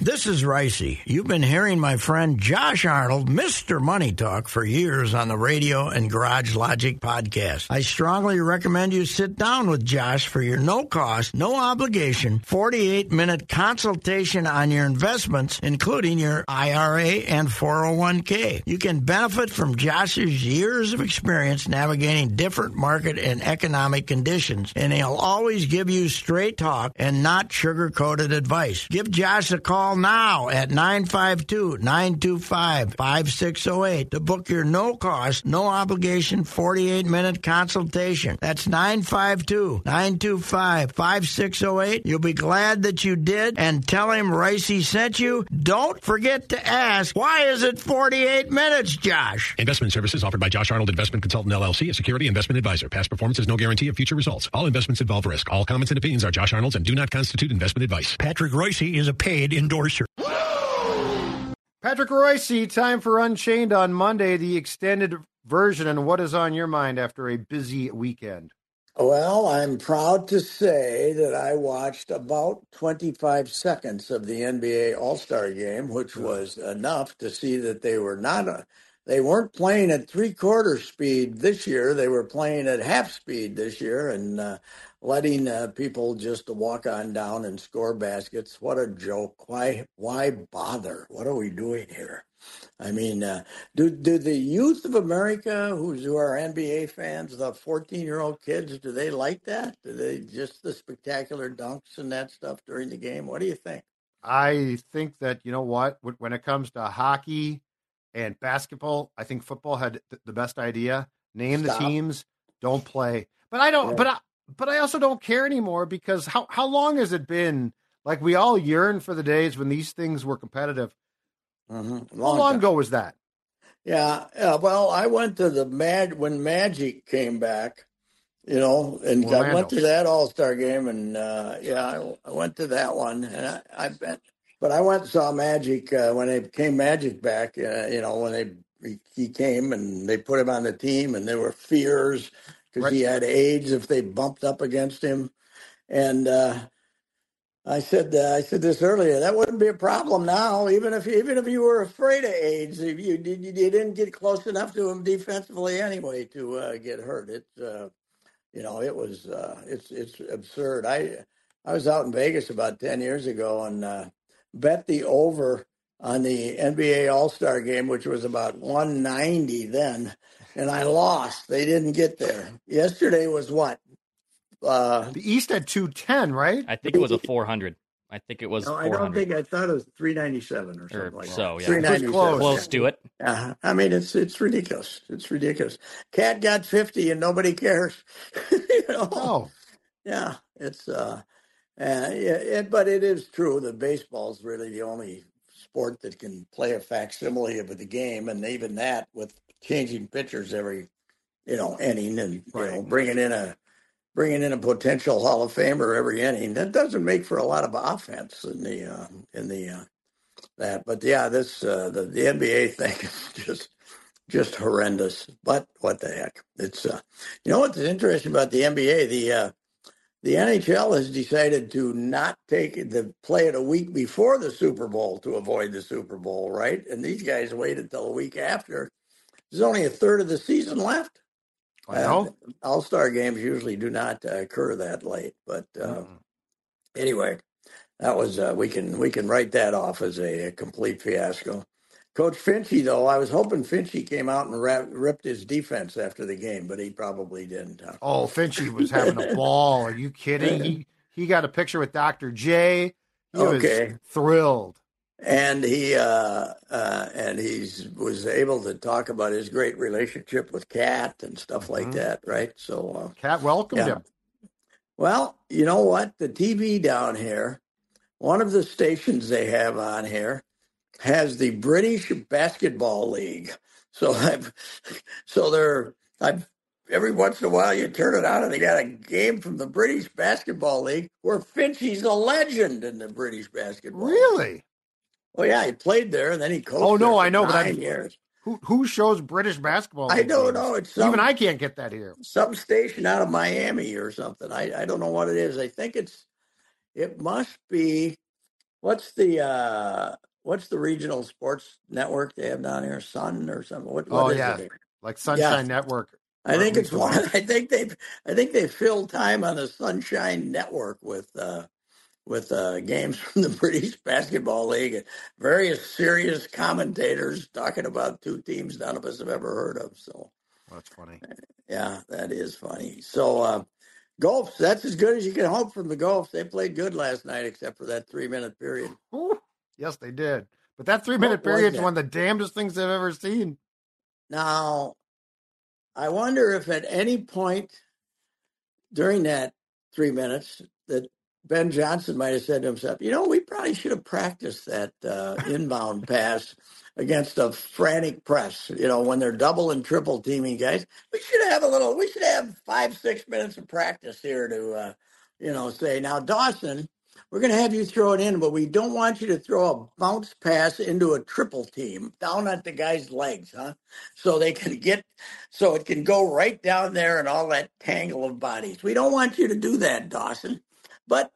This is Ricey. You've been hearing my friend Josh Arnold, Mr. Money Talk, for years on the radio and Garage Logic podcast. I strongly recommend you sit down with Josh for your no cost, no obligation, 48 minute consultation on your investments, including your IRA and 401k. You can benefit from Josh's years of experience navigating different market and economic conditions, and he'll always give you straight talk and not sugar coated advice. Give Josh a call now at 952 925 5608 to book your no cost, no obligation 48 minute consultation. That's 952 925 5608. You'll be glad that you did and tell him Ricey sent you. Don't forget to ask, why is it 48 minutes, Josh? Investment services offered by Josh Arnold Investment Consultant LLC, a security investment advisor. Past performance is no guarantee of future results. All investments involve risk. All comments and opinions are Josh Arnold's and do not constitute investment advice. Patrick Reusse is a paid endorser. Patrick Reusse, time for Unchained on Monday, the extended version. And what is on your mind after a busy weekend? Well, I'm proud to say that I watched about 25 seconds of the NBA All Star game, which was enough to see that they were not, a, they weren't playing at three quarter speed this year. They were playing at half speed this year and uh, letting uh, people just walk on down and score baskets. What a joke. Why, why bother? What are we doing here? I mean, uh, do do the youth of America, who's who are NBA fans, the fourteen-year-old kids, do they like that? Do they just the spectacular dunks and that stuff during the game? What do you think? I think that you know what, when it comes to hockey and basketball, I think football had the best idea. Name Stop. the teams, don't play. But I don't. Yeah. But I, but I also don't care anymore because how how long has it been? Like we all yearn for the days when these things were competitive. Mm-hmm. Long How long time. ago was that? Yeah, yeah. Well, I went to the Mag when Magic came back, you know, and Orlando. I went to that All Star game, and uh, yeah, I, I, went to that one, and I, I bet, but I went and saw Magic uh, when they came Magic back. Uh, you know, when they he came and they put him on the team, and there were fears because right. he had AIDS if they bumped up against him, and uh, I said uh, I said this earlier. That wouldn't be a problem now, even if even if you were afraid of AIDS, if you you, you didn't get close enough to him defensively anyway to uh, get hurt. It's uh, you know it was uh, it's it's absurd. I I was out in Vegas about ten years ago and uh, bet the over on the NBA All Star game, which was about one ninety then, and I lost. They didn't get there. Yesterday was what uh, the East had two ten, right? I think it was a four hundred. I think it was. No, I don't think I thought it was three ninety seven or something or like so. Yeah, three ninety close, close to it. Uh, I mean, it's it's ridiculous. It's ridiculous. KAT got fifty and nobody cares. you know? Oh, yeah, it's uh, uh yeah, it, but it is true that baseball is really the only sport that can play a facsimile of the game, and even that with changing pitchers every you know inning and you know bringing in a bringing in a potential Hall of Famer every inning. That doesn't make for a lot of offense in the uh, in the uh, that. But yeah, this uh, the the NBA thing is just just horrendous. But what the heck? It's uh, you know what's interesting about the NBA the uh, the NHL has decided to not take the play it a week before the Super Bowl to avoid the Super Bowl, right? And these guys waited till a week after. There's only a third of the season left. I know. Uh, All Star games usually do not uh, occur that late, but uh, mm. anyway, that was uh, we can we can write that off as a, a, complete fiasco. Coach Finchie, though, I was hoping Finchie came out and rap, ripped his defense after the game, but he probably didn't. Huh? Oh, Finchie was having a ball. Are you kidding? He he got a picture with Dr. J. He okay. was thrilled and he uh, uh, and he's was able to talk about his great relationship with KAT and stuff like mm-hmm. that, right? So uh, KAT welcomed yeah. him. Well, you know what? The TV down here one of the stations they have on here has the British Basketball League. So I've, so they're, I've, every once in a while you turn it on and they got a game from the British Basketball League where Finchie's a legend in the British Basketball. Really? League. Oh yeah, he played there and then he coached. Oh no, I know, but I years. Who who shows British basketball? I don't games? know. It's some, even I can't get that here. Some station out of Miami or something. I I don't know what it is. I think it's it must be what's the uh what's the regional sports network they have down here? Sun or something? What, what oh yeah, it? like Sunshine yeah. Network. I think it's one. I think they've. I think they filled time on the Sunshine Network with uh, with uh, games from the British Basketball League and various serious commentators talking about two teams none of us have ever heard of. So that's funny. Yeah, that is funny. So uh, Golf, that's as good as you can hope from the Gophs. They played good last night, except for that three minute period. Yes, they did. But that three minute period is one of the damnedest things I've ever seen. Now, I wonder if at any point during that three minutes that Ben Johnson might have said to himself, you know, we probably should have practiced that uh, inbound pass against a frantic press. You know, when they're double and triple teaming guys, we should have a little. We should have five, six minutes of practice here to, uh, you know, say now Dawson, we're going to have you throw it in, but we don't want you to throw a bounce pass into a triple team down at the guy's legs, huh? So they can get, so it can go right down there and all that tangle of bodies. We don't want you to do that, Dawson. But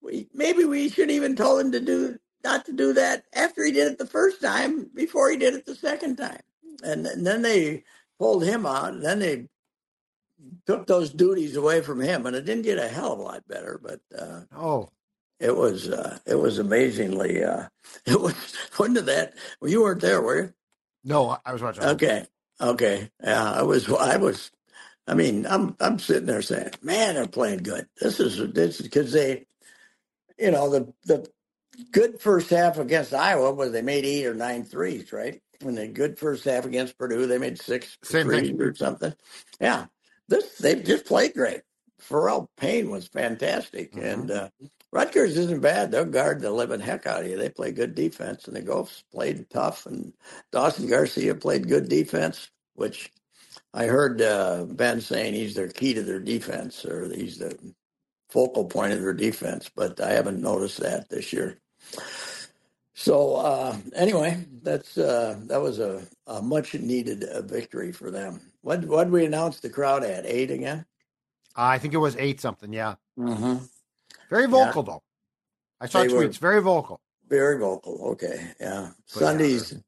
we maybe we should even told him to do not to do that after he did it the first time before he did it the second time. And, and then they pulled him out. And then they took those duties away from him, and it didn't get a hell of a lot better. But uh, oh, it was uh, it was amazingly. Uh, it was when did that? Well, you weren't there, were you? No, I was watching. Okay, okay, yeah, I was. I was. I mean, I'm I'm sitting there saying, "Man, they're playing good. This is this is because they, you know, the the good first half against Iowa was they made eight or nine threes, right? When they good first half against Purdue, they made six Same threes thing. or something. Yeah, this they just played great. Pharrel Payne was fantastic, mm-hmm. and uh, Rutgers isn't bad. They'll guard the living heck out of you. They play good defense, and the Gophers played tough. And Dawson Garcia played good defense, which I heard uh, Ben saying he's their key to their defense, or he's the focal point of their defense. But I haven't noticed that this year. So uh, anyway, that's uh, that was a, a much needed uh, victory for them. What what did we announce the crowd at eight again? I think it was eight something. Yeah. Mm-hmm. Very vocal yeah. though. I saw they tweets. Very vocal. Very vocal. Okay. Yeah. Sundays.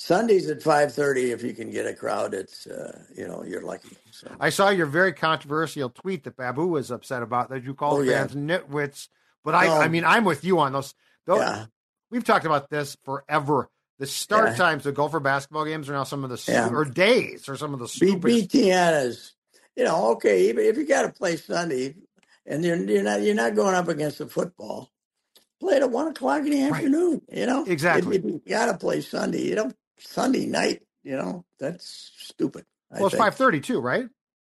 Sundays at five thirty. If you can get a crowd, it's uh, you know you're lucky. So. I saw your very controversial tweet that Babu was upset about that you called oh, fans yeah. nitwits. But I, no. I mean, I'm with you on those. Those, yeah. We've talked about this forever. The start yeah. times to Gopher basketball games are now some of the yeah. or days or some of the stupidest. BTN is, you know, okay. Even if you got to play Sunday, and you're, you're not you're not going up against the football, play it at one o'clock in the afternoon. Right. You know, exactly. If, if you got to play Sunday, you know, Sunday night. You know, that's stupid. Well, it's five thirty too, right? It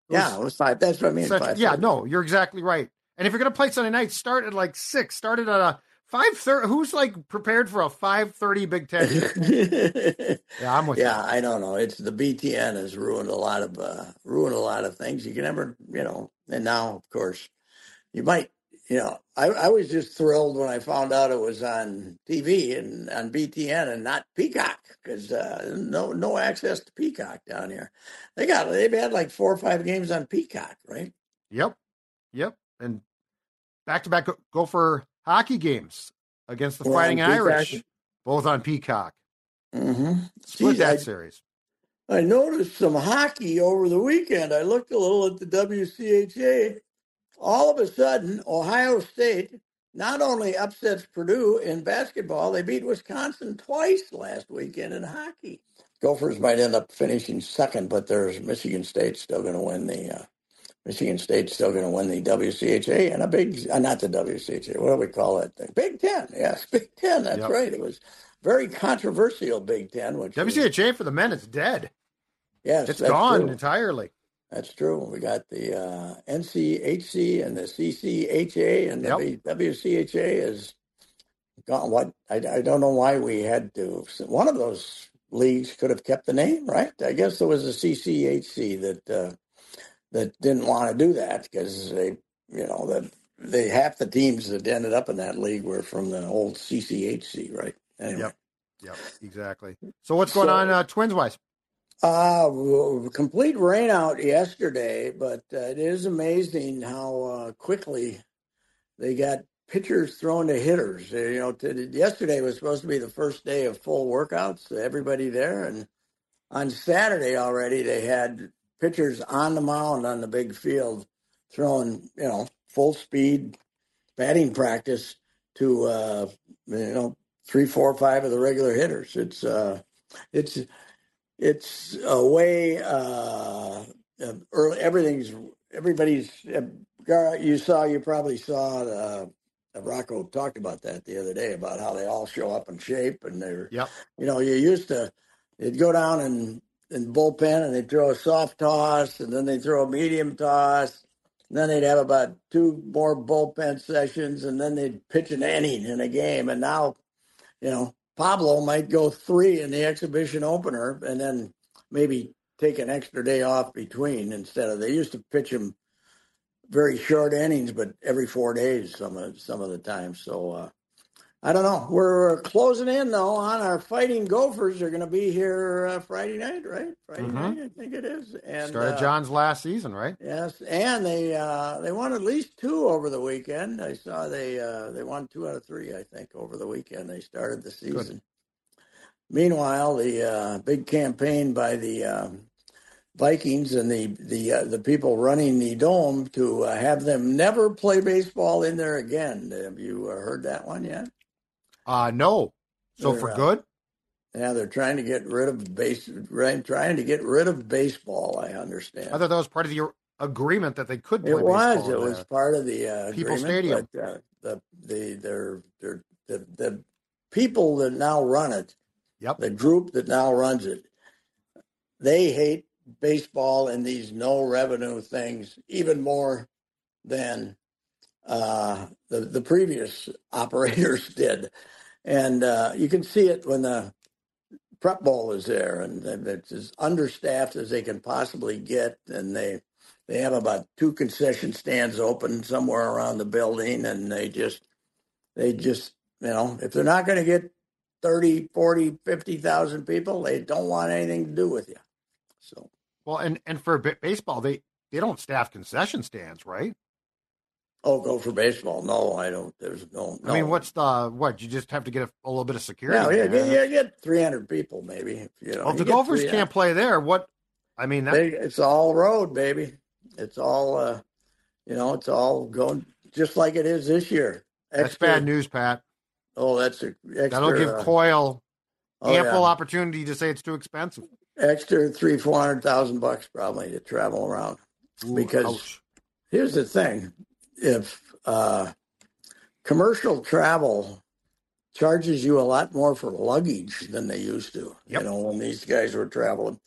yeah, was, it was five. That's what I mean. Such, yeah, no, you're exactly right. And if you're going to play Sunday night, start at like six. Start at a Five thirty. Who's like prepared for a five thirty Big Ten? yeah, I'm with. You. Yeah, you. I don't know. It's the BTN has ruined a lot of uh, ruined a lot of things. You can never, you know. And now, of course, you might. You know, I, I was just thrilled when I found out it was on TV and on BTN and not Peacock because uh, no no access to Peacock down here. They got they've had like four or five games on Peacock, right? Yep, yep, and back to back Gopher hockey games against the Fighting Irish, both on Peacock. Mm-hmm. Split Jeez, that I, series. I noticed some hockey over the weekend. I looked a little at the WCHA. All of a sudden, Ohio State not only upsets Purdue in basketball, they beat Wisconsin twice last weekend in hockey. Gophers might end up finishing second, but there's Michigan State still going to win the uh, Michigan State's still going to win the WCHA and a big, uh, not the WCHA, what do we call it? Big Ten. Yes, Big Ten. That's yep. right. It was very controversial Big Ten. Which WCHA was, for the men is dead. Yes, it's gone true. entirely. That's true. We got the uh, NCHC and the CCHA, and the yep. WCHA is gone. What I, I don't know why we had to. One of those leagues could have kept the name, right? I guess there was a CCHC that uh, that didn't want to do that because they, you know, that they half the teams that ended up in that league were from the old CCHC, right? Anyway. Yep. Yep. Exactly. So what's going so, on uh, twins wise? Uh, complete rain out yesterday, but uh, it is amazing how uh, quickly they got pitchers thrown to hitters. You know, yesterday was supposed to be the first day of full workouts, everybody there, and on Saturday already they had pitchers on the mound on the big field throwing, you know, full speed batting practice to uh, you know three, four, five of the regular hitters. It's uh, it's it's a way. Uh, early, everything's everybody's. You saw, you probably saw. Uh, Rocco talked about that the other day about how they all show up in shape and they're. Yep. You know, you used to. They'd go down and in bullpen and they'd throw a soft toss and then they'd throw a medium toss. And then they'd have about two more bullpen sessions and then they'd pitch an inning in a game. And now, you know, Pablo might go three in the exhibition opener and then maybe take an extra day off between instead of they used to pitch him very short innings, but every four days some of some of the time. So uh, I don't know. We're closing in though on our fighting Gophers. They're going to be here uh, Friday night, right? Friday mm-hmm. night, I think it is. And started uh, John's last season, right? Yes, and they uh, they won at least two over the weekend. I saw they uh, they won two out of three, I think, over the weekend. They started the season. Good. Meanwhile, the uh, big campaign by the um, Vikings and the the uh, the people running the dome to have them never play baseball in there again. Have you heard that one yet? Uh no. So they're, for uh, good? Yeah, they're trying to get rid of base right, trying to get rid of baseball, I understand. I thought that was part of your agreement that they could play It was. It was part of the uh, People Stadium. But, uh, the the they're, they're, the the people that now run it, yep. the group that now runs it, they hate baseball and these no revenue things even more than uh, the the previous operators did and uh, you can see it when the prep bowl is there, and it's as understaffed as they can possibly get, and they they have about two concession stands open somewhere around the building, and they just they just you know if they're not going to get 30, 40, 50,000 people, they don't want anything to do with you. So well, and and for baseball, they they don't staff concession stands, right? Oh, Gopher baseball? No, I don't. There's no. no. I mean, what's the what? You just have to get a, a little bit of security. Yeah, yeah, yeah, yeah. Get 300 people, maybe. You know, well, if the Gophers can't play there, what? I mean, that... they, it's all road, baby. It's all, uh, you know, it's all going just like it is this year. Extra, that's bad news, Pat. Oh, that's a, extra, that'll give uh, Coyle oh, ample yeah. opportunity to say it's too expensive. Extra three, four hundred thousand bucks probably to travel around. Ooh, because ouch. here's the thing: if uh, commercial travel charges you a lot more for luggage than they used to. Yep. You know, when these guys were traveling.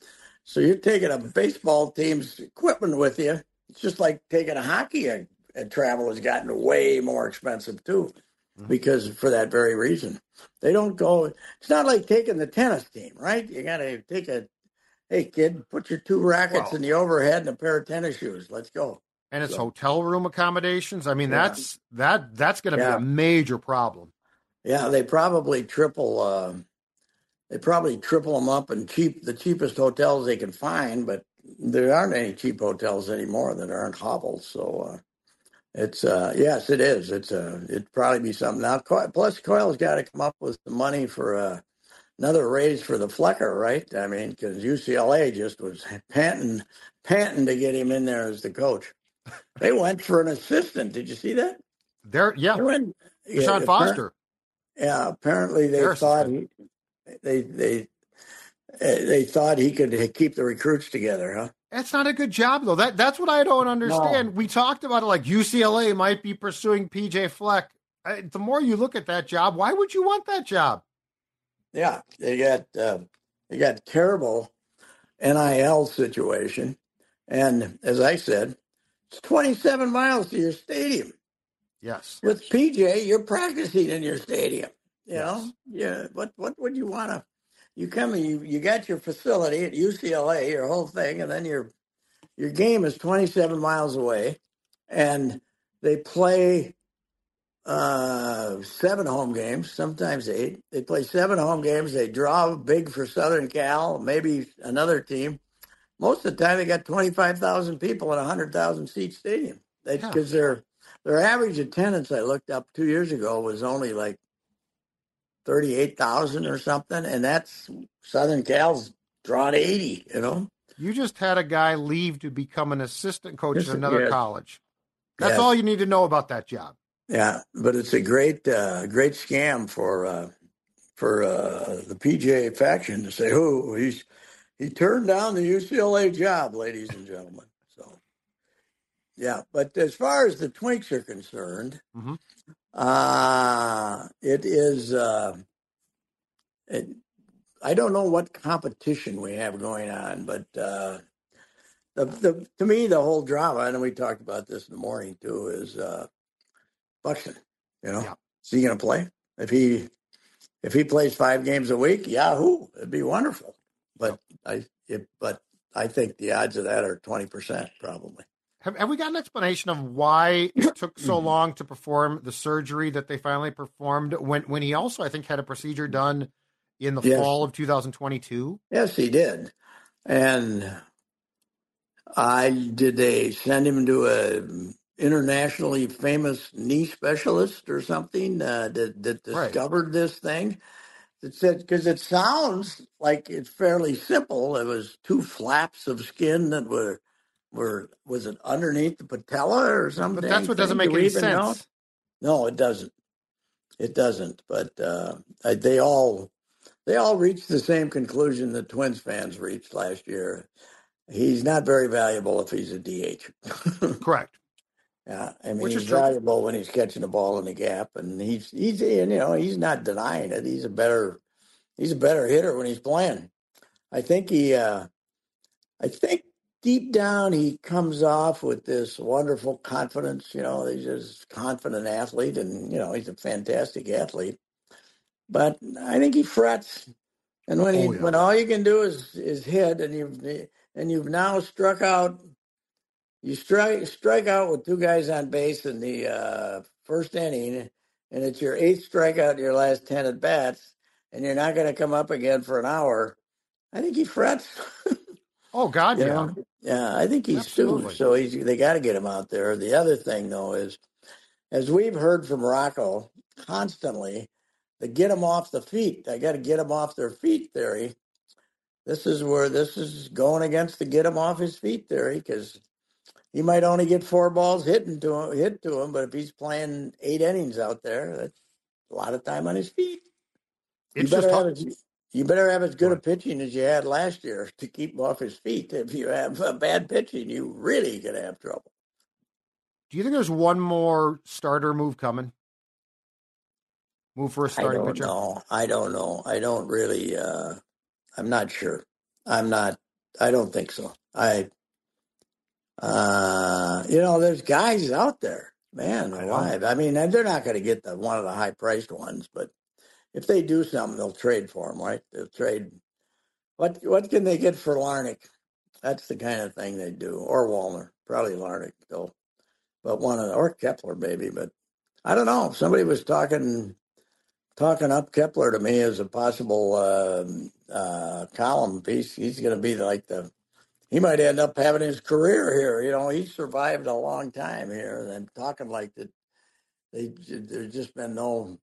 So you're taking a baseball team's equipment with you. It's just like taking a hockey and, travel has gotten way more expensive too, mm-hmm. because for that very reason. They don't go. It's not like taking the tennis team, right? You got to take a. Hey kid, put your two rackets in the overhead and a pair of tennis shoes. Let's go and it's so, hotel room accommodations. I mean, yeah. that's that that's going to yeah. be a major problem. Yeah, they probably triple. Uh, they probably triple them up and cheap the cheapest hotels they can find, but there aren't any cheap hotels anymore that aren't hovels. So uh, it's uh, yes, it is. It's uh, it'd probably be something now. Plus, Coyle's got to come up with some money for uh, another raise for the Flecker, right? I mean, because UCLA just was panting panting to get him in there as the coach. They went for an assistant. Did you see that? There, yeah. They went, yeah, Foster. Yeah, apparently they Their thought he, they they they thought he could keep the recruits together, huh? That's not a good job though. That that's what I don't understand. No. We talked about it like UCLA might be pursuing PJ Fleck. I, the more you look at that job, why would you want that job? Yeah, they got uh, they got terrible NIL situation, and as I said, it's 27 miles to your stadium. Yes. With PJ, you're practicing in your stadium. You yes. know, yeah. What what would you want to? You come and you you got your facility at UCLA, your whole thing, and then your your game is 27 miles away, and they play uh, seven home games, sometimes eight. They play seven home games. They draw big for Southern Cal, maybe another team. Most of the time, they got 25,000 people in a 100,000 seat stadium. Because yeah. their their average attendance, I looked up two years ago, was only like 38,000 or something. And that's Southern Cal's drawn 80, you know? You just had a guy leave to become an assistant coach at another yes. college. That's yes. all you need to know about that job. Yeah, but it's a great, uh, great scam for uh, for uh, the PJ faction to say, "Oh, he's he turned down the UCLA job, ladies and gentlemen." So, yeah, but as far as the Twins are concerned, mm-hmm. uh, it is. Uh, it, I don't know what competition we have going on, but uh, the, the to me the whole drama, and we talked about this in the morning too, is uh, Buxton. You know, yeah. is he going to play? If he if he plays five games a week, Yahoo, it'd be wonderful. I it, but I think the odds of that are twenty percent probably. Have, have we got an explanation of why it took so long to perform the surgery that they finally performed when when he also I think had a procedure done in the yes. fall of 2022? Yes, he did. And I did they send him to a internationally famous knee specialist or something uh, that, that discovered right. this thing. It said because it sounds like it's fairly simple. It was two flaps of skin that were were was it underneath the patella or something? But that's what doesn't make any sense. Know? No, it doesn't. It doesn't. But uh, they all they all reached the same conclusion that Twins fans reached last year. He's not very valuable if he's a DH. Correct. Yeah, I mean Which he's valuable when he's catching the ball in the gap, and he's he's and, you know he's not denying it. He's a better he's a better hitter when he's playing. I think he uh, I think deep down he comes off with this wonderful confidence. You know, he's a confident athlete, and you know he's a fantastic athlete. But I think he frets, and when he oh, yeah. when all you can do is is hit, and you've and you've now struck out you strike strike out with two guys on base in the uh, first inning, and it's your eighth strikeout in your last ten at bats, and you're not going to come up again for an hour. I think he frets. oh God, yeah, know? yeah. I think he's Absolutely. So he's they got to get him out there. The other thing though is, as we've heard from Rocco constantly, the get them off the feet. I got to get them off their feet theory. This is where this is going against the get him off his feet theory because he might only get four balls hit to him, hit to him, but if he's playing eight innings out there, that's a lot of time on his feet. You better, have as, you better have as good a pitching as you had last year to keep him off his feet. If you have a bad pitching, you really could have trouble. Do you think there's one more starter move coming? Move for a starting I don't pitcher? Know. I don't know. I don't really. Uh, I'm not sure. I'm not. I don't think so. I uh, you know, there's guys out there, man, alive. I mean, they're not going to get the one of the high priced ones, but if they do something, they'll trade for them, right? They'll trade. What what can they get for Larnach? That's the kind of thing they do, or Wallner, probably Larnach though, but one of or Kepler maybe, but I don't know. Somebody was talking talking up Kepler to me as a possible uh, uh, column piece. He's going to be like the he might end up having his career here. You know, he survived a long time here. And talking like that, they, there's just been no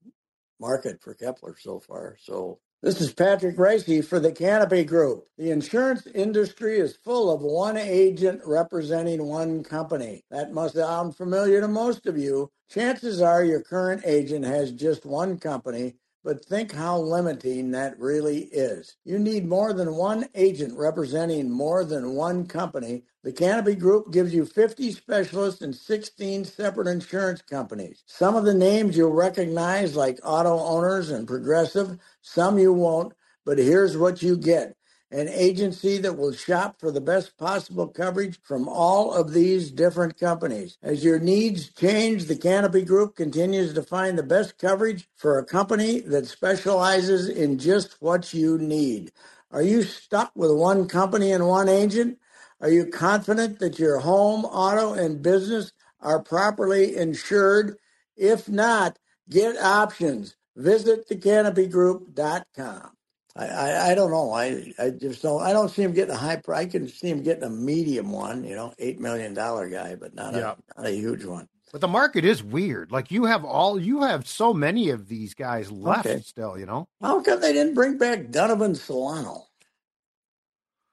market for Kepler so far. So this is Patrick Reusse for the Canopy Group. The insurance industry is full of one agent representing one company. That must sound familiar to most of you. Chances are your current agent has just one company but think how limiting that really is. You need more than one agent representing more than one company. The Canopy Group gives you 50 specialists and 16 separate insurance companies. Some of the names you'll recognize, like Auto Owners and Progressive, some you won't, but here's what you get an agency that will shop for the best possible coverage from all of these different companies. As your needs change, the Canopy Group continues to find the best coverage for a company that specializes in just what you need. Are you stuck with one company and one agent? Are you confident that your home, auto, and business are properly insured? If not, get options. Visit thecanopygroup.com. I, I, I don't know. I, I just don't. I don't see him getting a high price. I can see him getting a medium one, you know, eight million dollar guy, but not yeah. a not a huge one. But the market is weird. Like you have all you have so many of these guys left okay. still. You know, how come they didn't bring back Donovan Solano?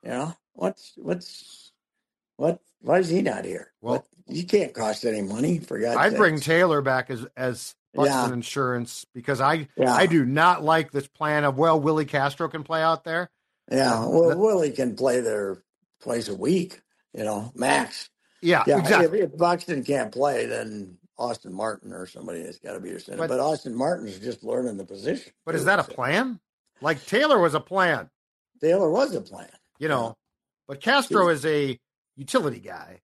You know, what's what's what? Why is he not here? Well, what, he can't cost any money. For God's I'd bring Taylor back as as Buxton yeah. Insurance because I yeah. I do not like this plan of well Willie Castro can play out there. Yeah, well the, Willie can play there twice a week, you know, max. Yeah, yeah. Exactly. If, if Buxton can't play, then Austin Martin or somebody has got to be your center. But, but Austin Martin's just learning the position. But is that a plan? Like Taylor was a plan. Taylor was a plan. You know, but Castro is a utility guy.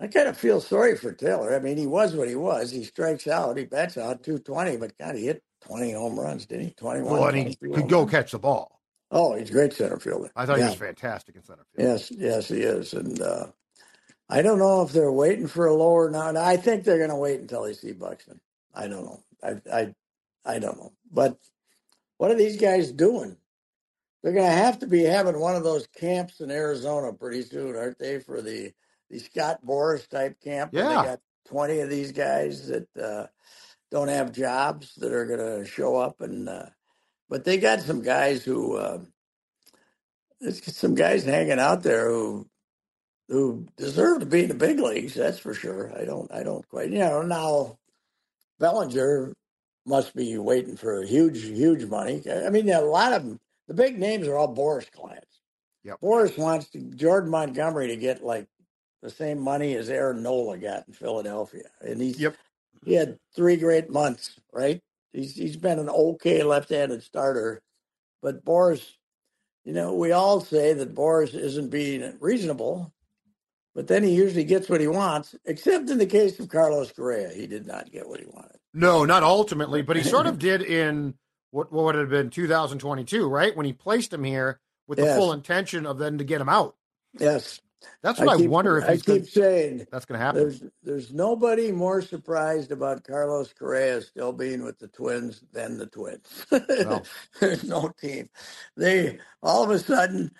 I kind of feel sorry for Taylor. I mean, he was what he was. He strikes out, he bats out 220, but God, he hit 20 home runs, didn't he? 21. Well, and he could go runs. catch the ball. Oh, he's a great center fielder. I thought yeah. he was fantastic in center field. Yes, yes, he is. And uh, I don't know if they're waiting for a lower now. I think they're going to wait until they see Buxton. I don't know. I, I, I don't know. But what are these guys doing? They're going to have to be having one of those camps in Arizona pretty soon, aren't they? For the the Scott Boras type camp. Yeah. They got 20 of these guys that uh, don't have jobs that are going to show up. and uh, But they got some guys who, uh, there's some guys hanging out there who who deserve to be in the big leagues. That's for sure. I don't, I don't quite, you know, now Bellinger must be waiting for huge, huge money. I mean, a lot of them, the big names are all Boras clients. Yep. Boras wants to, Jordan Montgomery to get like the same money as Aaron Nola got in Philadelphia, and he's yep. he had three great months, right? He's he's been an okay left-handed starter, but Boras, you know, we all say that Boras isn't being reasonable, but then he usually gets what he wants, except in the case of Carlos Correa, he did not get what he wanted. No, not ultimately, but he sort of did in what what would have been 2022, right? When he placed him here with the yes. full intention of then to get him out. Yes. That's what I, keep, wonder if I keep gonna, saying that's going to happen. There's there's nobody more surprised about Carlos Correa still being with the Twins than the Twins. No. there's no team. They all of a sudden,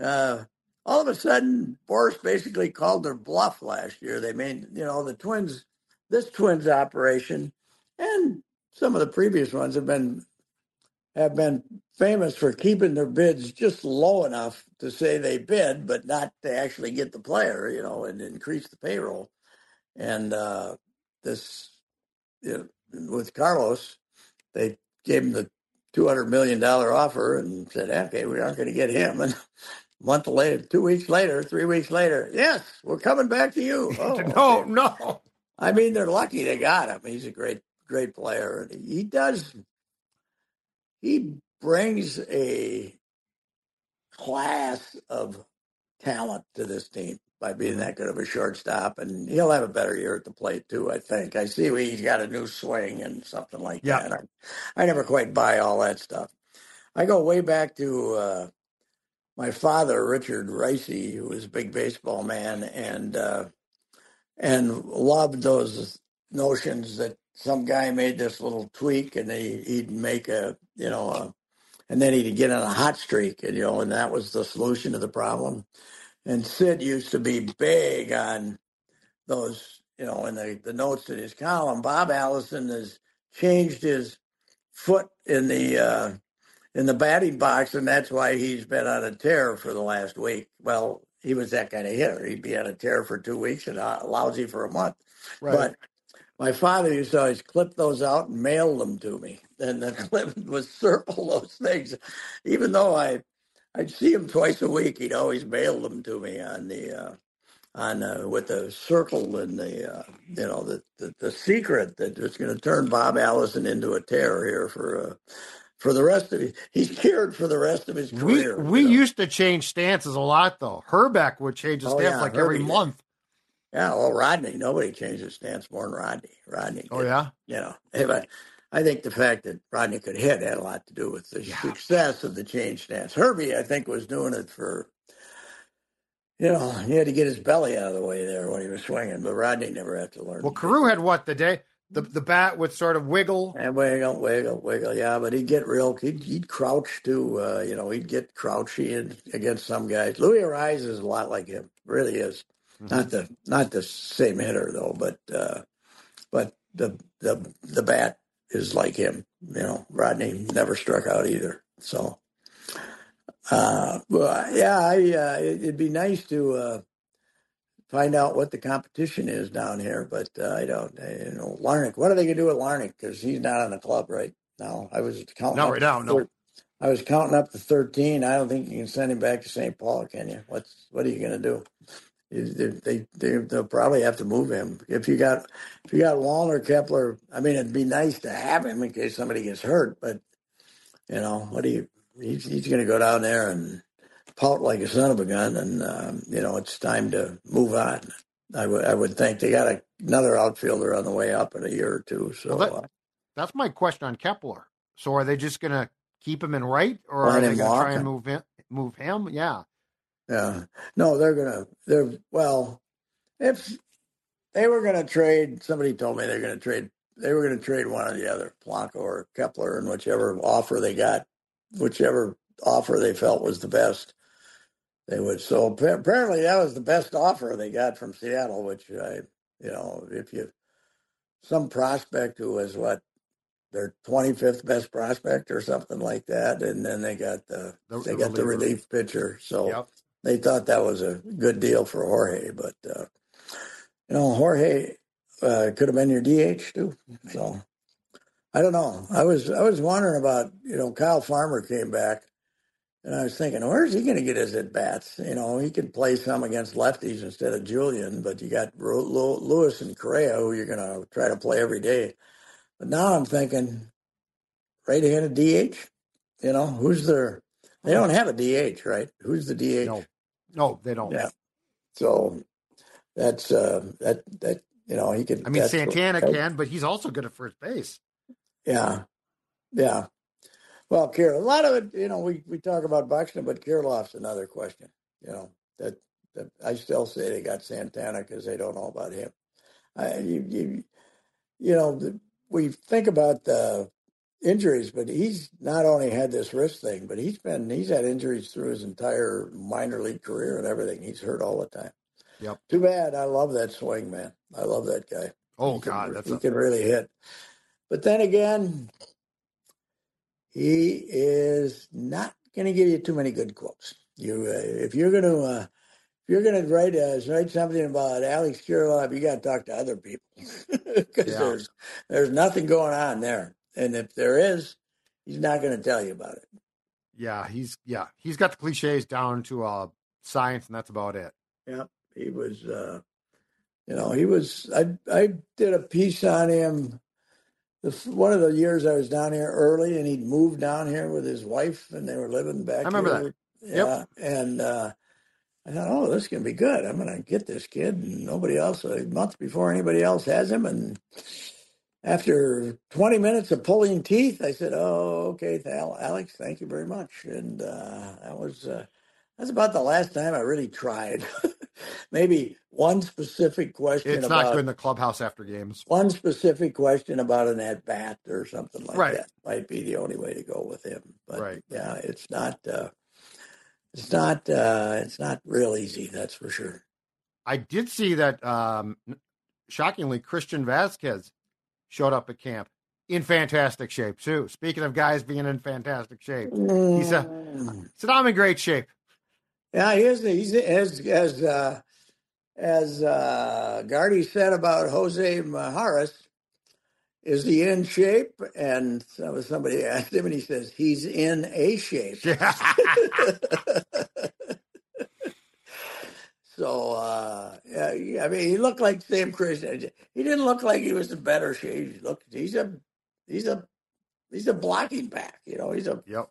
uh, all of a sudden, Boras basically called their bluff last year. They made you know the Twins, this Twins operation, and some of the previous ones have been have been famous for keeping their bids just low enough to say they bid, but not to actually get the player, you know, and increase the payroll. And uh, this, you know, with Carlos, they gave him the two hundred million dollar offer and said, "Okay, we aren't going to get him." And a month later, two weeks later, three weeks later, yes, we're coming back to you. Oh, no, okay. no. I mean, they're lucky they got him. He's a great, great player. And He does he brings a class of talent to this team by being that good of a shortstop, and he'll have a better year at the plate too. I think. I see he's got a new swing and something like yeah. that. I, I never quite buy all that stuff. I go way back to uh, my father, Richard Reusse, who was a big baseball man and uh, and loved those notions that some guy made this little tweak and he, he'd make a, you know, a, and then he'd get on a hot streak, and you know, and that was the solution to the problem. And Sid used to be big on those, you know, in the, the notes in his column. Bob Allison has changed his foot in the uh, in the batting box, and that's why he's been on a tear for the last week. Well, he was that kind of hitter. He'd be on a tear for two weeks and uh, lousy for a month. Right. But my father used to always clip those out and mail them to me. And the clip would circle those things. Even though I, I'd see him twice a week, he'd always mail them to me on the, uh, on uh, with the circle and the, uh, you know, the, the, the secret that was going to turn Bob Allison into a terror here for, uh, for the rest of his, he's cured for the rest of his career. We we know? used to change stances a lot though. Hrbek would change his oh, stance yeah, like Herbie every month. Yeah, well, Rodney, nobody changes stance more than Rodney. Rodney. oh yeah. You know, if I, I think the fact that Rodney could hit had a lot to do with the yeah. success of the change stance. Herbie, I think, was doing it for. You know, he had to get his belly out of the way there when he was swinging, but Rodney never had to learn. Well, Carew had what the day the the bat would sort of wiggle and wiggle, wiggle, wiggle. Yeah, but he'd get real. He'd, he'd crouch too. Uh, you know, he'd get crouchy and against some guys. Luis Arraez is a lot like him. Really is. Mm-hmm. Not the not the same hitter though, but uh, but the the the bat is like him. You know, Rodney never struck out either. So, uh, well, yeah, I, uh, it'd be nice to uh, find out what the competition is down here. But uh, I don't, you know, Larnach. What are they going to do with Larnach? Because he's not on the club right now. I was counting. No, right now, no. I was counting up to thirteen. I don't think you can send him back to St. Paul, can you? What's what are you going to do? They, they they'll probably have to move him if you got if you got Wallner Kepler. I mean, it'd be nice to have him in case somebody gets hurt, but you know what do you? He's, he's going to go down there and pout like a son of a gun, and um, you know it's time to move on. I would I would think they got a, another outfielder on the way up in a year or two. So well, that, uh, that's my question on Kepler. So are they just going to keep him in right, or are they going to try and move him? Move him? Yeah. Yeah. No, they're gonna. They're well. If they were going to trade, somebody told me they're going to trade. They were going to trade one or the other, Polanco or Kepler, and whichever offer they got, whichever offer they felt was the best, they would. So apparently, that was the best offer they got from Seattle. Which I, you know, if you some prospect who was what their 25th best prospect or something like that, and then they got the, the they got the relief pitcher. So yep they thought that was a good deal for Jorge, but uh, you know Jorge uh, could have been your DH too. So I don't know. I was I was wondering about you know Kyle Farmer came back, and I was thinking where's he going to get his at bats? You know he could play some against lefties instead of Julien, but you got Lewis and Correa who you're going to try to play every day. But now I'm thinking right-handed DH. You know who's their they don't have a DH, right? Who's the DH? No. No, they don't. Yeah. So that's uh, that that you know he can. I mean, Santana what, can, but he's also good at first base. Yeah, yeah. Well, Kirill, a lot of it, you know, we, we talk about Buxton, but Kirilloff's another question. You know that, that I still say they got Santana because they don't know about him. I, you, you, you know, the, we think about the injuries, but he's not only had this wrist thing, but he's been he's had injuries through his entire minor league career and everything. He's hurt all the time. Yep. Too bad. I love that swing, man. I love that guy. Oh he God, can, that's he a... can really hit. But then again, he is not going to give you too many good quotes. You, uh, if you're going to, uh, if you're going to write uh, write something about Alex Kirilloff, you got to talk to other people because yeah. there's there's nothing going on there. And if there is, he's not going to tell you about it. Yeah, he's yeah, he's got the cliches down to uh science and that's about it. Yeah, he was uh you know, he was I I did a piece on him the, one of the years I was down here early and he'd moved down here with his wife and they were living back I remember here. that. Yeah. Yep. And uh I thought, oh, this is going to be good. I'm going to get this kid, and nobody else. A month before anybody else has him, and after 20 minutes of pulling teeth, I said, "Oh, okay, Alex, thank you very much." And uh, that was uh, that's about the last time I really tried. Maybe one specific question. It's about, not good in the clubhouse after games. One specific question about an at bat or something like right. that might be the only way to go with him. But right. yeah, it's not. Uh, it's not. Uh, it's not real easy. That's for sure. I did see that. Um, shockingly, Christian Vazquez showed up at camp in fantastic shape too. Speaking of guys being in fantastic shape, he said, mm. said I'm in great shape. Yeah, he is. He's as as uh, as uh, Gardy said about Jose Mijares. Is he in shape? And somebody asked him, and he says he's in a shape. So uh, yeah, I mean, he looked like Sam Christian. He didn't look like he was in better shape. He looked, he's a, he's a, he's a blocking back. You know, he's a yep.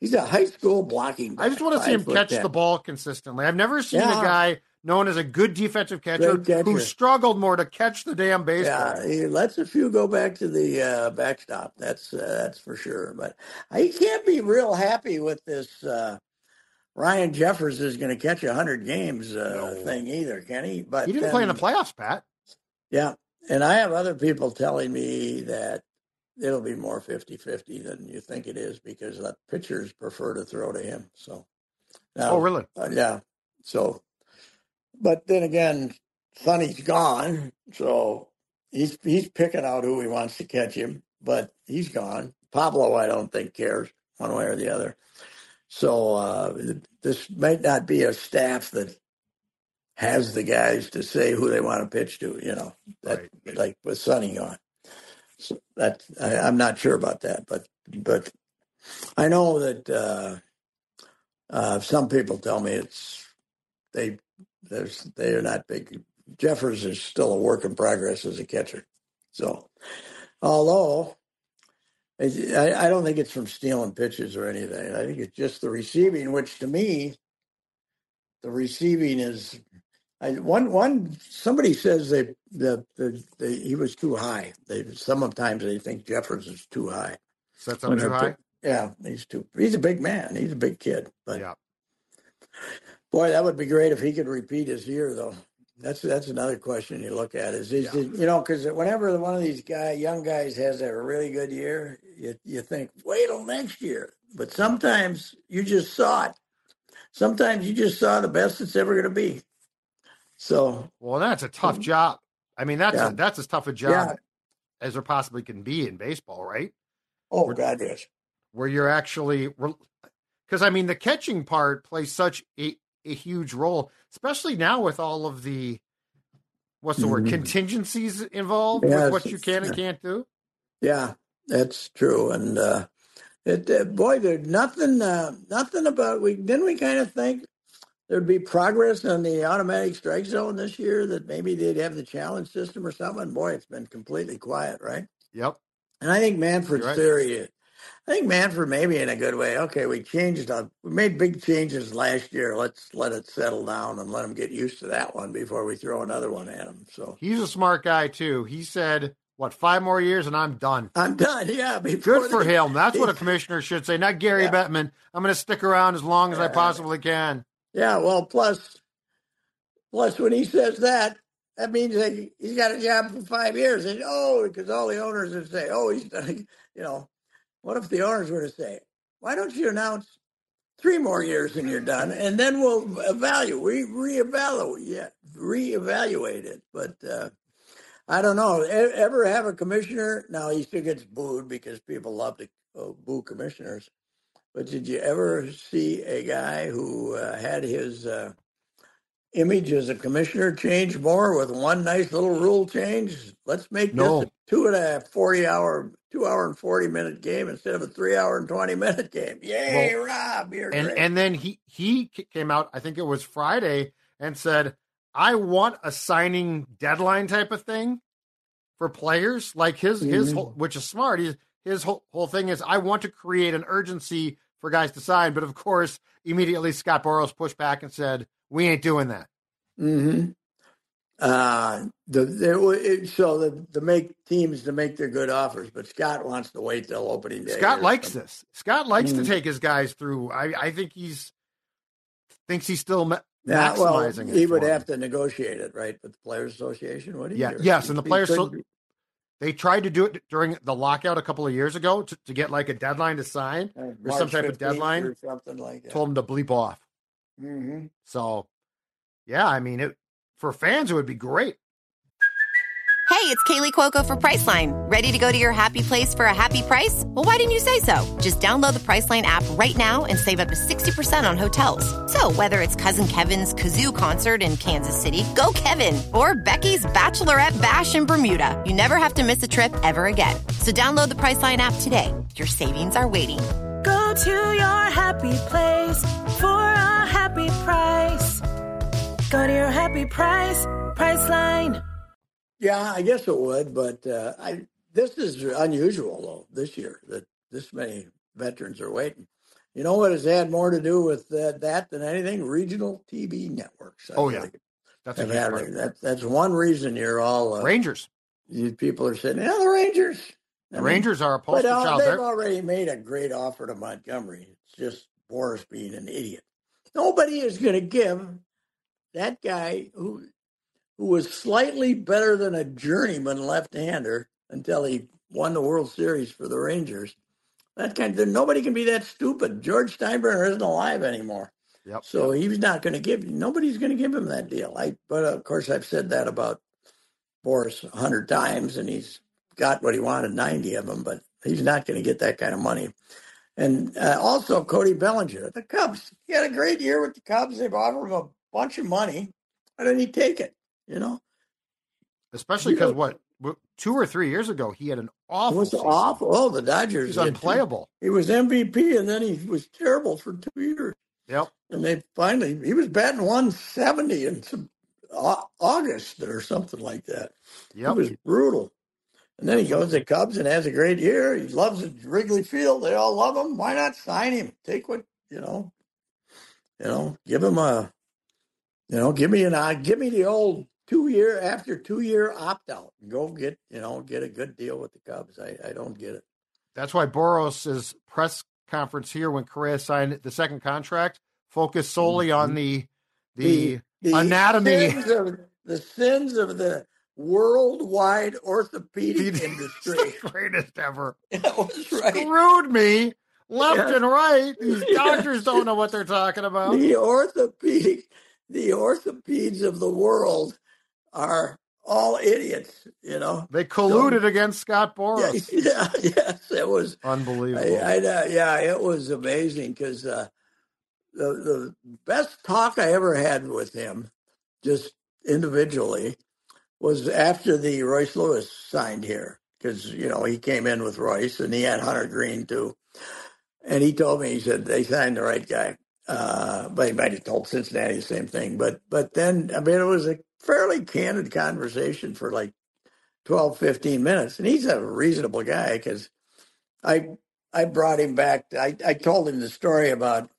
He's a high school blocking. Back, I just want to see him catch 10. the ball consistently. I've never seen yeah. a guy known as a good defensive catcher, catcher, who struggled more to catch the damn baseball. Yeah, he lets a few go back to the uh, backstop. That's uh, that's for sure. But he can't be real happy with this. Uh, Ryan Jeffers is going to catch a hundred games uh, no. thing either, can he? But he didn't then, play in the playoffs, Pat. Yeah, and I have other people telling me that it'll be more 50-50 than you think it is because the pitchers prefer to throw to him. So, now, oh really? Uh, yeah. So but then again, Sonny's gone, so he's he's picking out who he wants to catch him. But he's gone. Pablo, I don't think cares one way or the other. So uh, this might not be a staff that has the guys to say who they want to pitch to. You know, that right. like with Sonny gone. So that I, am not sure about that, but but I know that uh, uh, some people tell me it's they there's, they are not big. Jeffers is still a work in progress as a catcher. So, although I, I don't think it's from stealing pitches or anything. I think it's just the receiving, which to me, the receiving is I, one one somebody says they the, the, the he was too high. They sometimes they think Jeffers is too high. That's too high. Yeah, he's too. He's a big man. He's a big kid. But yeah. Boy, that would be great if he could repeat his year, though. That's that's another question you look at is, is yeah. you know because whenever one of these guy young guys has a really good year, you you think wait till next year. But sometimes you just saw it. Sometimes you just saw the best it's ever going to be. So well, that's a tough um, job. I mean, that's yeah. a, that's as tough a job yeah. as there possibly can be in baseball, right? Oh where, God, yes. Where you're actually because I mean the catching part plays such a a huge role, especially now with all of the what's the word mm-hmm. contingencies involved yeah, with what you can and can't do. Yeah, that's true, and uh, it uh, boy, there's nothing uh, nothing about we didn't we kind of think there'd be progress on the automatic strike zone this year that maybe they'd have the challenge system or something. Boy, it's been completely quiet, right? Yep. And I think Manfred's right. theory I think Manfred maybe in a good way. Okay, we changed on we made big changes last year. Let's let it settle down and let him get used to that one before we throw another one at him. So he's a smart guy too. He said, "What five more years and I'm done." I'm done. Yeah, good for they, him. That's what a commissioner should say. Not Gary yeah. Bettman. I'm going to stick around as long as I possibly can. Yeah. Well, plus, plus when he says that, that means that he's got a job for five years. And oh, because all the owners would say, "Oh, he's done," you know what if the owners were to say, why don't you announce three more years and you're done, and then we'll evaluate, we reevaluate, yeah, reevaluate it. But uh, I don't know. Ever have a commissioner? Now he still gets booed because people love to uh, boo commissioners. But did you ever see a guy who uh, had his uh, image as a commissioner change more with one nice little rule change? Let's make no. this a two and a half, 40 hour two hour and 40 minute game instead of a three hour and 20 minute game. Yay, well, Rob. You're and, great. and then he, he came out, I think it was Friday, and said, I want a signing deadline type of thing for players. Like his, mm-hmm. his whole, which is smart. He's, his whole, whole thing is, I want to create an urgency for guys to sign. But of course, immediately Scott Boras pushed back and said, we ain't doing that. Mm-hmm. Uh, the, it, so the, the make teams to make their good offers, but Scott wants to wait till opening day. Scott likes something. this. Scott likes mm. to take his guys through. I, I think he's thinks he's still ma- yeah, maximizing well, He would have to negotiate it, right, with the Players Association. What do you? Yeah, yes, and the players. So, they tried to do it during the lockout a couple of years ago to, to get like a deadline to sign uh, or some type of deadline. Or something like that. Told him to bleep off. Mm-hmm. So, yeah, I mean, it, for fans, it would be great. Hey, it's Kaley Cuoco for Priceline. Ready to go to your happy place for a happy price? Well, why didn't you say so? Just download the Priceline app right now and save up to 60% on hotels. So, whether it's Cousin Kevin's Kazoo concert in Kansas City, go Kevin, or Becky's Bachelorette Bash in Bermuda, you never have to miss a trip ever again. So, download the Priceline app today. Your savings are waiting. Go to your happy place for a happy price. Go to your happy price, Priceline. Yeah, I guess it would, but uh, I this is unusual though this year that this many veterans are waiting. You know what has had more to do with that, that than anything? Regional TV networks. I oh yeah, that's a that, that's one reason you're all uh, Rangers. You people are saying, yeah, the Rangers. The I Rangers mean, are a poster but, uh, child. They've They're... already made a great offer to Montgomery. It's just Boras being an idiot. Nobody is going to give that guy who who was slightly better than a journeyman left-hander until he won the World Series for the Rangers. That kind of nobody can be that stupid. George Steinbrenner isn't alive anymore. Yep. So he's not going to give. Nobody's going to give him that deal. I, but of course, I've said that about Boras a hundred times, and he's got what he wanted, ninety of them. But he's not going to get that kind of money. And uh, also Cody Bellinger, the Cubs. He had a great year with the Cubs. They've offered him a bunch of money. Why didn't he take it? You know, especially because what two or three years ago he had an awful. It was season. awful. Oh, the Dodgers. He's unplayable. He was MVP, and then he was terrible for two years. Yep. And they finally he was batting 170 in some August or something like that. Yep. It was brutal. And then he goes to Cubs and has a great year. He loves Wrigley Field. They all love him. Why not sign him? Take what you know. You know, give him a. You know, give me an uh, give me the old two year after two year opt out. Go get you know get a good deal with the Cubs. I I don't get it. That's why Boras's press conference here when Correa signed the second contract focused solely mm-hmm. on the the, the, the anatomy. Of, the sins of the worldwide orthopedic industry. greatest ever. That was right. Screwed me left yeah. and right. These doctors yeah. don't know what they're talking about. The orthopedic, the orthopedes of the world are all idiots. You know, they colluded so, against Scott Boras. Yeah, yeah, yes, it was unbelievable. I, I, uh, yeah, it was amazing because uh, the the best talk I ever had with him, just individually, was after the Royce Lewis signed here because you know he came in with Royce and he had Hunter Greene too, and he told me he said they signed the right guy. Uh, but he might have told Cincinnati the same thing. But but then I mean it was a fairly candid conversation for like 12, 15 minutes, and he's a reasonable guy because I I brought him back. I I told him the story about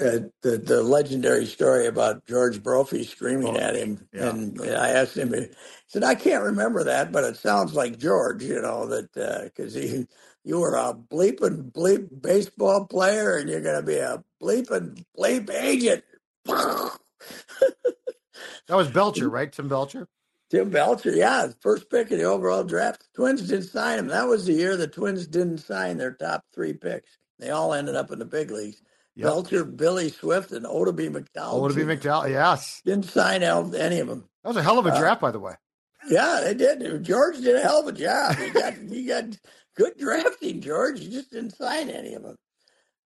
uh, the the legendary story about George Brophy screaming oh, at him, yeah. and, I asked him. He said, "I can't remember that, but it sounds like George." You know that because uh, he you were a bleeping bleep baseball player, and you're going to be a bleeping bleep agent. that was Belcher, right? Tim Belcher. Tim Belcher, yeah, first pick of the overall draft. The Twins didn't sign him. That was the year the Twins didn't sign their top three picks. They all ended up in the big leagues. Yep. Belcher, Billy Swift, and Oddibe McDowell. Oddibe McDowell, yes. Didn't sign out any of them. That was a hell of a uh, draft, uh, by the way. Yeah, they did. George did a hell of a job. He got he got good drafting, George. He just didn't sign any of them.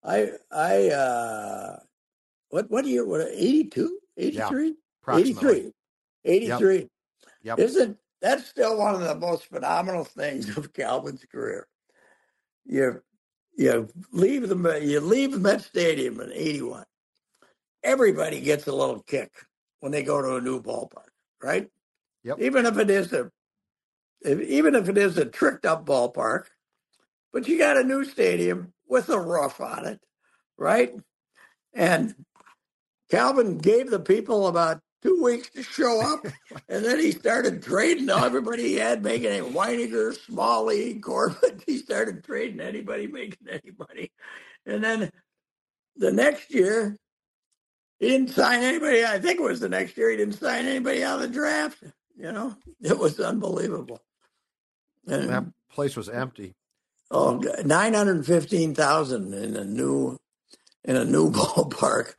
I I uh what what year what 82? 83? Yeah, 83. 83. Yep. yep. Isn't that's still one of the most phenomenal things of Calvin's career. You you leave the you leave Met Stadium in '81. Everybody gets a little kick when they go to a new ballpark, right? Yep. Even if it is a, if, even if it is a tricked up ballpark, but you got a new stadium with a roof on it, right? And Calvin gave the people about two weeks to show up, and then he started trading everybody he had, making it Wynegar, Smalley, Corbett. He started trading anybody, making anybody, and then the next year he didn't sign anybody. I think it was the next year he didn't sign anybody out of the draft. You know, it was unbelievable. And that place was empty. Oh, 915,000 in a new in a new ballpark.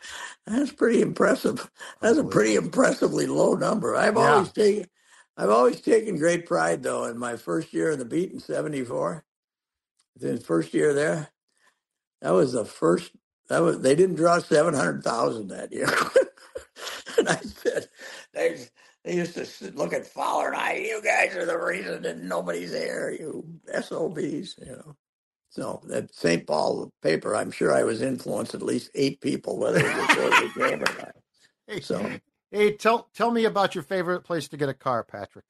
That's pretty impressive. That's a pretty impressively low number. I've yeah. always taken I've always taken great pride though in my first year in the beat in 74. The first year there, that was the first that was they didn't draw 700,000 that year. and I said they they used to look at Fowler and I, you guys are the reason that nobody's there, you SOBs, you know. So that St. Paul paper, I'm sure I was influenced at least eight people, whether it was the game or not. Hey, so, hey, tell tell me about your favorite place to get a car, Patrick.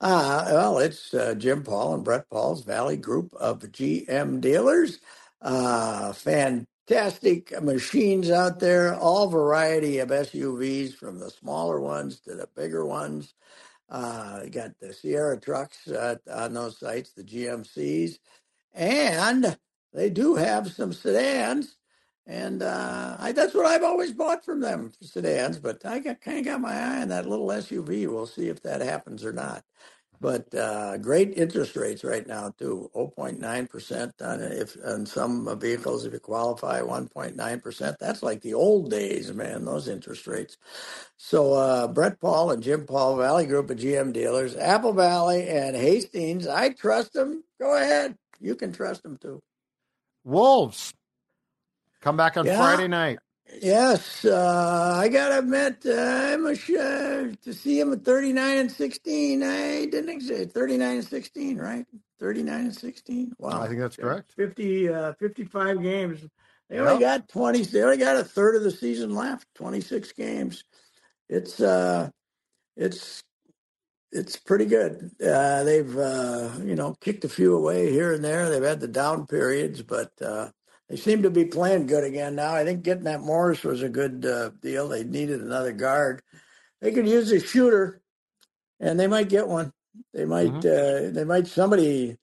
Uh, well, it's uh, Jim Paul and Brett Paul's Valley Group of GM dealers. Uh, fantastic machines out there, all variety of SUVs from the smaller ones to the bigger ones. Uh, you got the Sierra trucks uh, on those sites, the GMCs, and they do have some sedans. And uh, I, that's what I've always bought from them, sedans. But I got, kind of got my eye on that little SUV. We'll see if that happens or not. But uh, great interest rates right now too. 0.9 percent on if on some vehicles if you qualify, 1.9 percent. That's like the old days, man. Those interest rates. So uh, Brett Paul and Jim Paul Valley Group of GM dealers, Apple Valley and Hastings. I trust them. Go ahead. You can trust them too. Wolves come back on Yeah. Friday night. Yes, uh, I gotta admit, uh, I'm a sh- uh, to see him at 39 and 16. I didn't exist. 39 and 16, right? 39 and 16. Wow, I think that's correct. 50, uh, 55 games. They Yep. only got 20. They only got a third of the season left. 26 games. It's uh, it's it's pretty good. Uh, they've uh, you know kicked a few away here and there. They've had the down periods, but uh, they seem to be playing good again now. I think getting that Morris was a good uh, deal. They needed another guard. They could use a shooter, and they might get one. They might. Uh, they might. Somebody.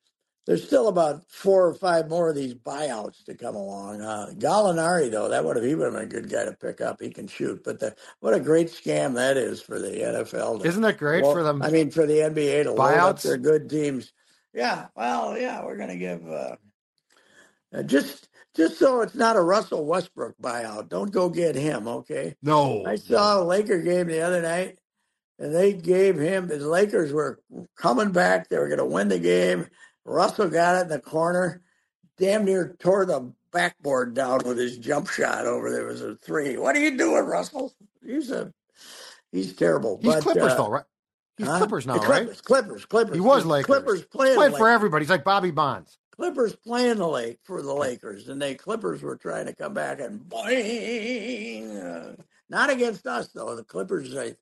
There's still about four or five more of these buyouts to come along. Uh, Gallinari, though, that would have he would have been a good guy to pick up. He can shoot, but the, what a great scam that is for the NFL. to- Isn't that great well, for them? I mean, for the NBA to load up Buyouts? their good teams. Yeah, well, yeah, we're going to give uh, uh, just just so it's not a Russell Westbrook buyout. Don't go get him, okay? no, I saw a Laker game the other night, and they gave him the Lakers were coming back. They were going to win the game. Russell got it in the corner, damn near tore the backboard down with his jump shot over there. It was a three. What are you doing, Russell? He's a he's terrible. he's but, Clippers uh, though, right? He's huh? Clippers now, The right? Clippers, Clippers, Clippers. He was Lakers. Clippers playing Played for everybody. He's like Bobby Bonds. Clippers playing the lake for the Lakers, and they Clippers were trying to come back and boing. Not against us though. The Clippers, I,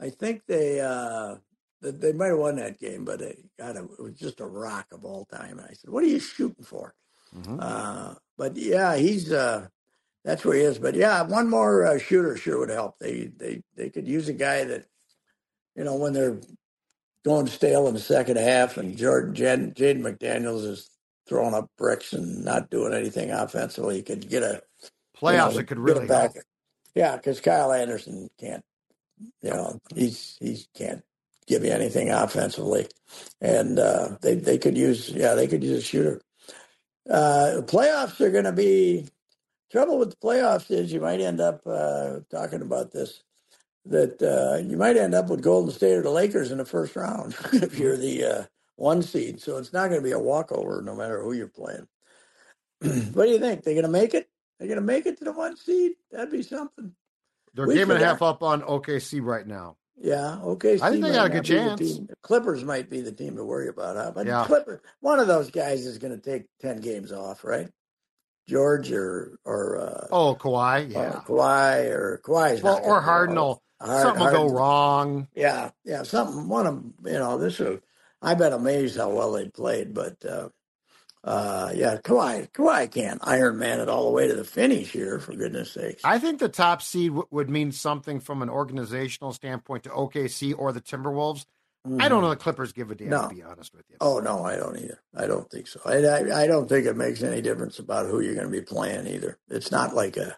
I think they uh, they, they might have won that game, but got a, it was just a rock of all time. And I said, "What are you shooting for?" Mm-hmm. Uh, but yeah, he's uh, that's where he is. But yeah, one more uh, shooter sure would help. They they they could use a guy that you know when they're going stale in the second half, and Jordan Jad, Jaden McDaniels is throwing up bricks and not doing anything offensively. You could get a Playoffs, you know, it could really back. help. Yeah, because Kyle Anderson can't. You know, he's he can't give you anything offensively, and uh, they they could use yeah they could use a shooter. Uh, playoffs are going to be trouble with the playoffs is you might end up uh, talking about this that uh, you might end up with Golden State or the Lakers in the first round if you're the uh, one seed. So it's not going to be a walkover no matter who you're playing. what do you think? They're going to make it? They're going to make it to the one seed? That'd be something. They're We game and a half up on OKC right now. Yeah, okay. I think they got a good chance. Clippers might be the team to worry about, huh? But Yeah. Clipper, one of those guys is going to take ten games off, right? George or or uh, Oh, Kawhi, yeah. uh, Kawhi or Kawhi's well, or Harden will Hard- something will go wrong. Yeah, yeah, something. One of 'em, you know, this. is- I've been amazed how well they played, but uh, uh, yeah, Kawhi, Kawhi can't Iron Man it all the way to the finish here, for goodness sakes. I think the top seed w- would mean something from an organizational standpoint to OKC or the Timberwolves. I don't know the Clippers give a damn, No. to be honest with you. Oh no, I don't either. I don't think so. I, I, I don't think it makes any difference about who you're going to be playing either. It's not like a,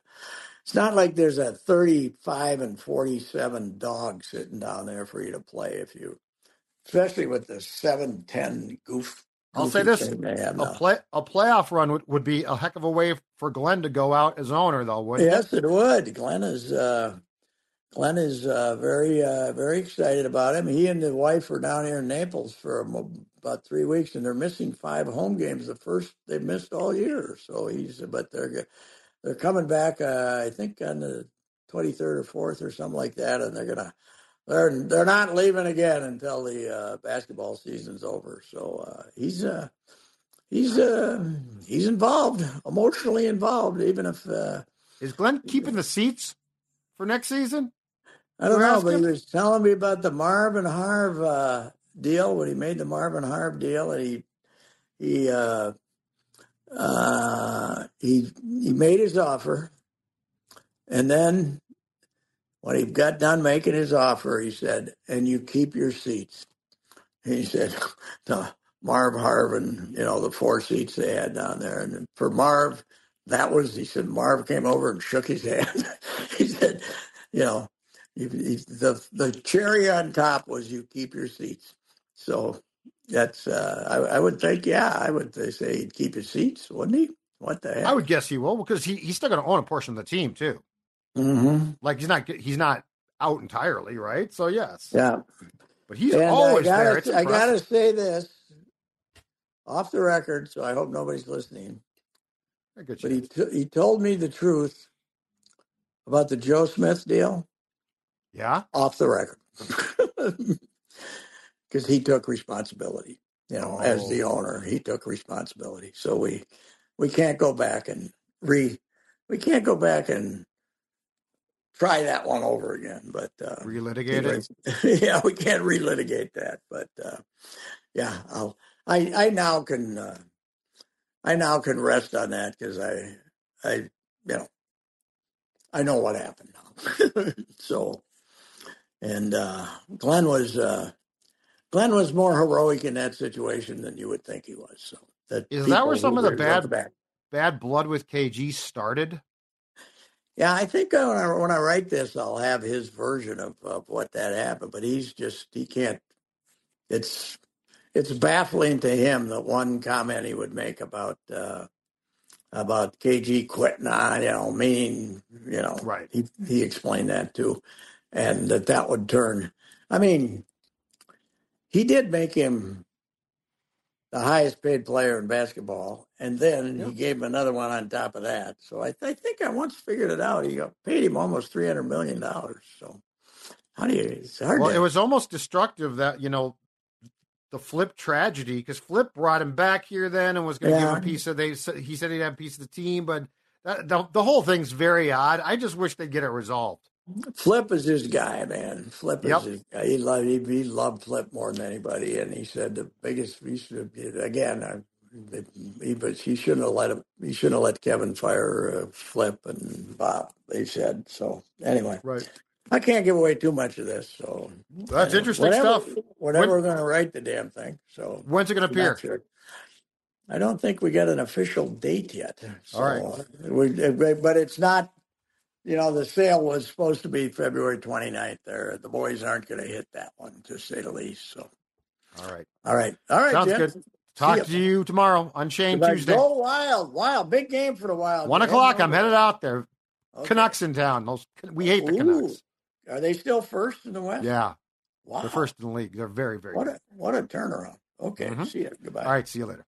it's not like there's a 35 and 47 dog sitting down there for you to play if you, especially with the 7-10 goof. I'll say this: thing they have a play a playoff run would, would be a heck of a way for Glenn to go out as owner, though, wouldn't Yes, it? it would. Glenn is uh, Glenn is uh, very uh, very excited about him. He and the wife are down here in Naples for about three weeks, and they're missing five home games. The first they've missed all year. So he's but they're they're coming back. Uh, I think on the twenty third or fourth or something like that, and they're gonna. They're they're not leaving again until the uh, basketball season's over. So uh, he's uh, he's uh, he's involved, emotionally involved, even if uh, Is Glenn keeping the seats for next season? I don't We're know, but he was telling me about the Marvin Harv uh, deal when he made the Marvin Harv deal, and he he uh, uh, he he made his offer, and then when he got done making his offer, he said, "And you keep your seats." He said, "To Marv Harvin, you know the four seats they had down there, and for Marv." That was, he said, Marv came over and shook his hand. he said, you know, the the cherry on top was you keep your seats. So that's uh, I, I, would think, yeah, I would say he'd keep his seats, wouldn't he? What the heck? I would guess he will because he, he's still going to own a portion of the team too. Mm-hmm. Like he's not he's not out entirely, right? So yes, yeah. But he's and always I gotta, there. I gotta say this off the record, so I hope nobody's listening. But he t- he told me the truth about the Joe Smith deal. Yeah, off the record, because he took responsibility. You know, oh. as the owner, he took responsibility. So we we can't go back and re we can't go back and try that one over again. But uh, relitigate it. yeah, we can't relitigate that. But uh, yeah, I'll I I now can uh, I now can rest on that because I I you know I know what happened now. so and uh, Glenn was uh, Glenn was more heroic in that situation than you would think he was. So that is that where some of the bad bad blood with KG started? Yeah, I think when I, when I write this, I'll have his version of, of what that happened. But he's just he can't. It's it's baffling to him that one comment he would make about uh, about KG quitting on you know meaning you know right. He he explained that too and that that would turn. I mean, he did make him the highest paid player in basketball, and then he gave him another one on top of that. So I, th- I think I once figured it out. He paid him almost three hundred million dollars. So how do you? It's hard. Well, to, it was almost destructive that you know the Flip tragedy because Flip brought him back here then and was going to yeah. give him a piece of they. He said he'd have a piece of the team, but that, the the whole thing's very odd. I just wish they'd get it resolved. Flip is his guy, man. Flip is his guy. He loved he, he, loved Flip more than anybody, and he said the biggest. He should again. He, but he shouldn't have let him. He shouldn't have let Kevin fire uh, Flip and Bob. They said so. Anyway, right. I can't give away too much of this. So that's interesting whatever, stuff. Whatever when, we're going to write the damn thing. So when's it going to appear? Sure. I don't think we got an official date yet. So, All right, we, but it's not you know, the sale was supposed to be February 29th there. The boys aren't going to hit that one, to say the least. So, all right. All right. All right. Sounds Jim. good. Talk to you tomorrow on Shane Tuesday. Go wild, wild. Big game for the wild. One o'clock. I'm headed out there. Okay. Canucks in town. Those we hate the Ooh. Canucks. Are they still first in the West? Yeah. Wow. They're first in the league. They're very, very what good. A, what a turnaround. Okay. Mm-hmm. See you. Goodbye. All right. See you later.